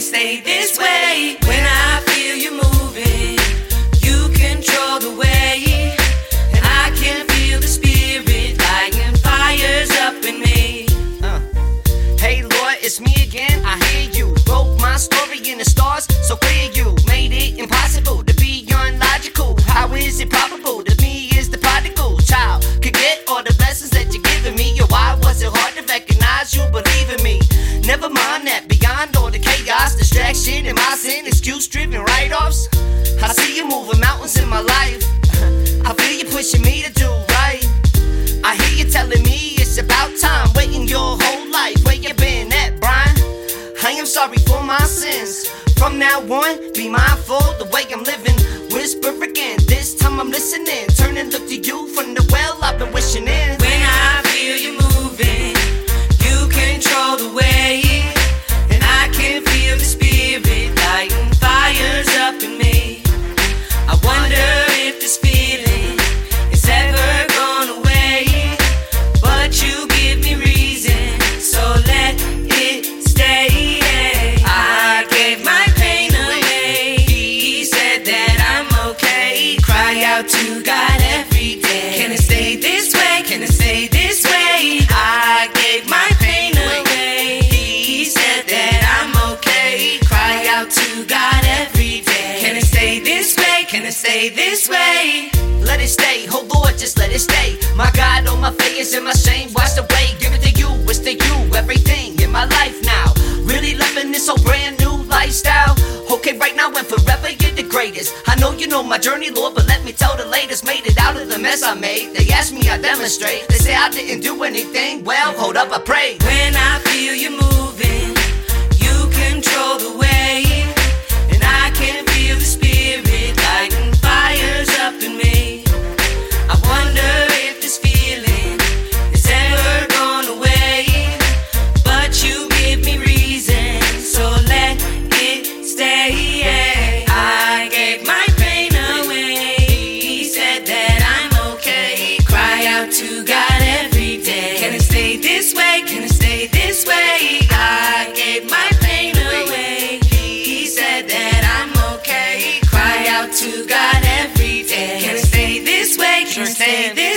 it stay this way? When I feel you moving, you control the way. And I can feel the spirit lighting fires up in me. Uh. Hey Lord, it's me again. I hear you. Wrote my story in the stars, excuse driven write offs. I see you moving mountains in my life. I feel you pushing me to do right. I hear you telling me it's about time, waiting your whole life. Where you been at, Brian? I am sorry for my sins. From now on, be mindful the way I'm living. Whisper again, this time I'm listening. Turn and look to you from the well I've been wishing in. God every day. Can it stay this way? Can it stay this way? I gave my pain away. He said that I'm okay. Cry out to God every day. Can it stay this way? Can it stay this way? Let it stay, oh Lord, just let it stay. My God, all my failures and my shame, wash away. Okay, right now and forever, you're the greatest. I know you know my journey, Lord, but let me tell the latest. Made it out of the mess I made. They asked me, I demonstrate. They say I didn't do anything. Well, hold up, I pray. When I feel you moving, way?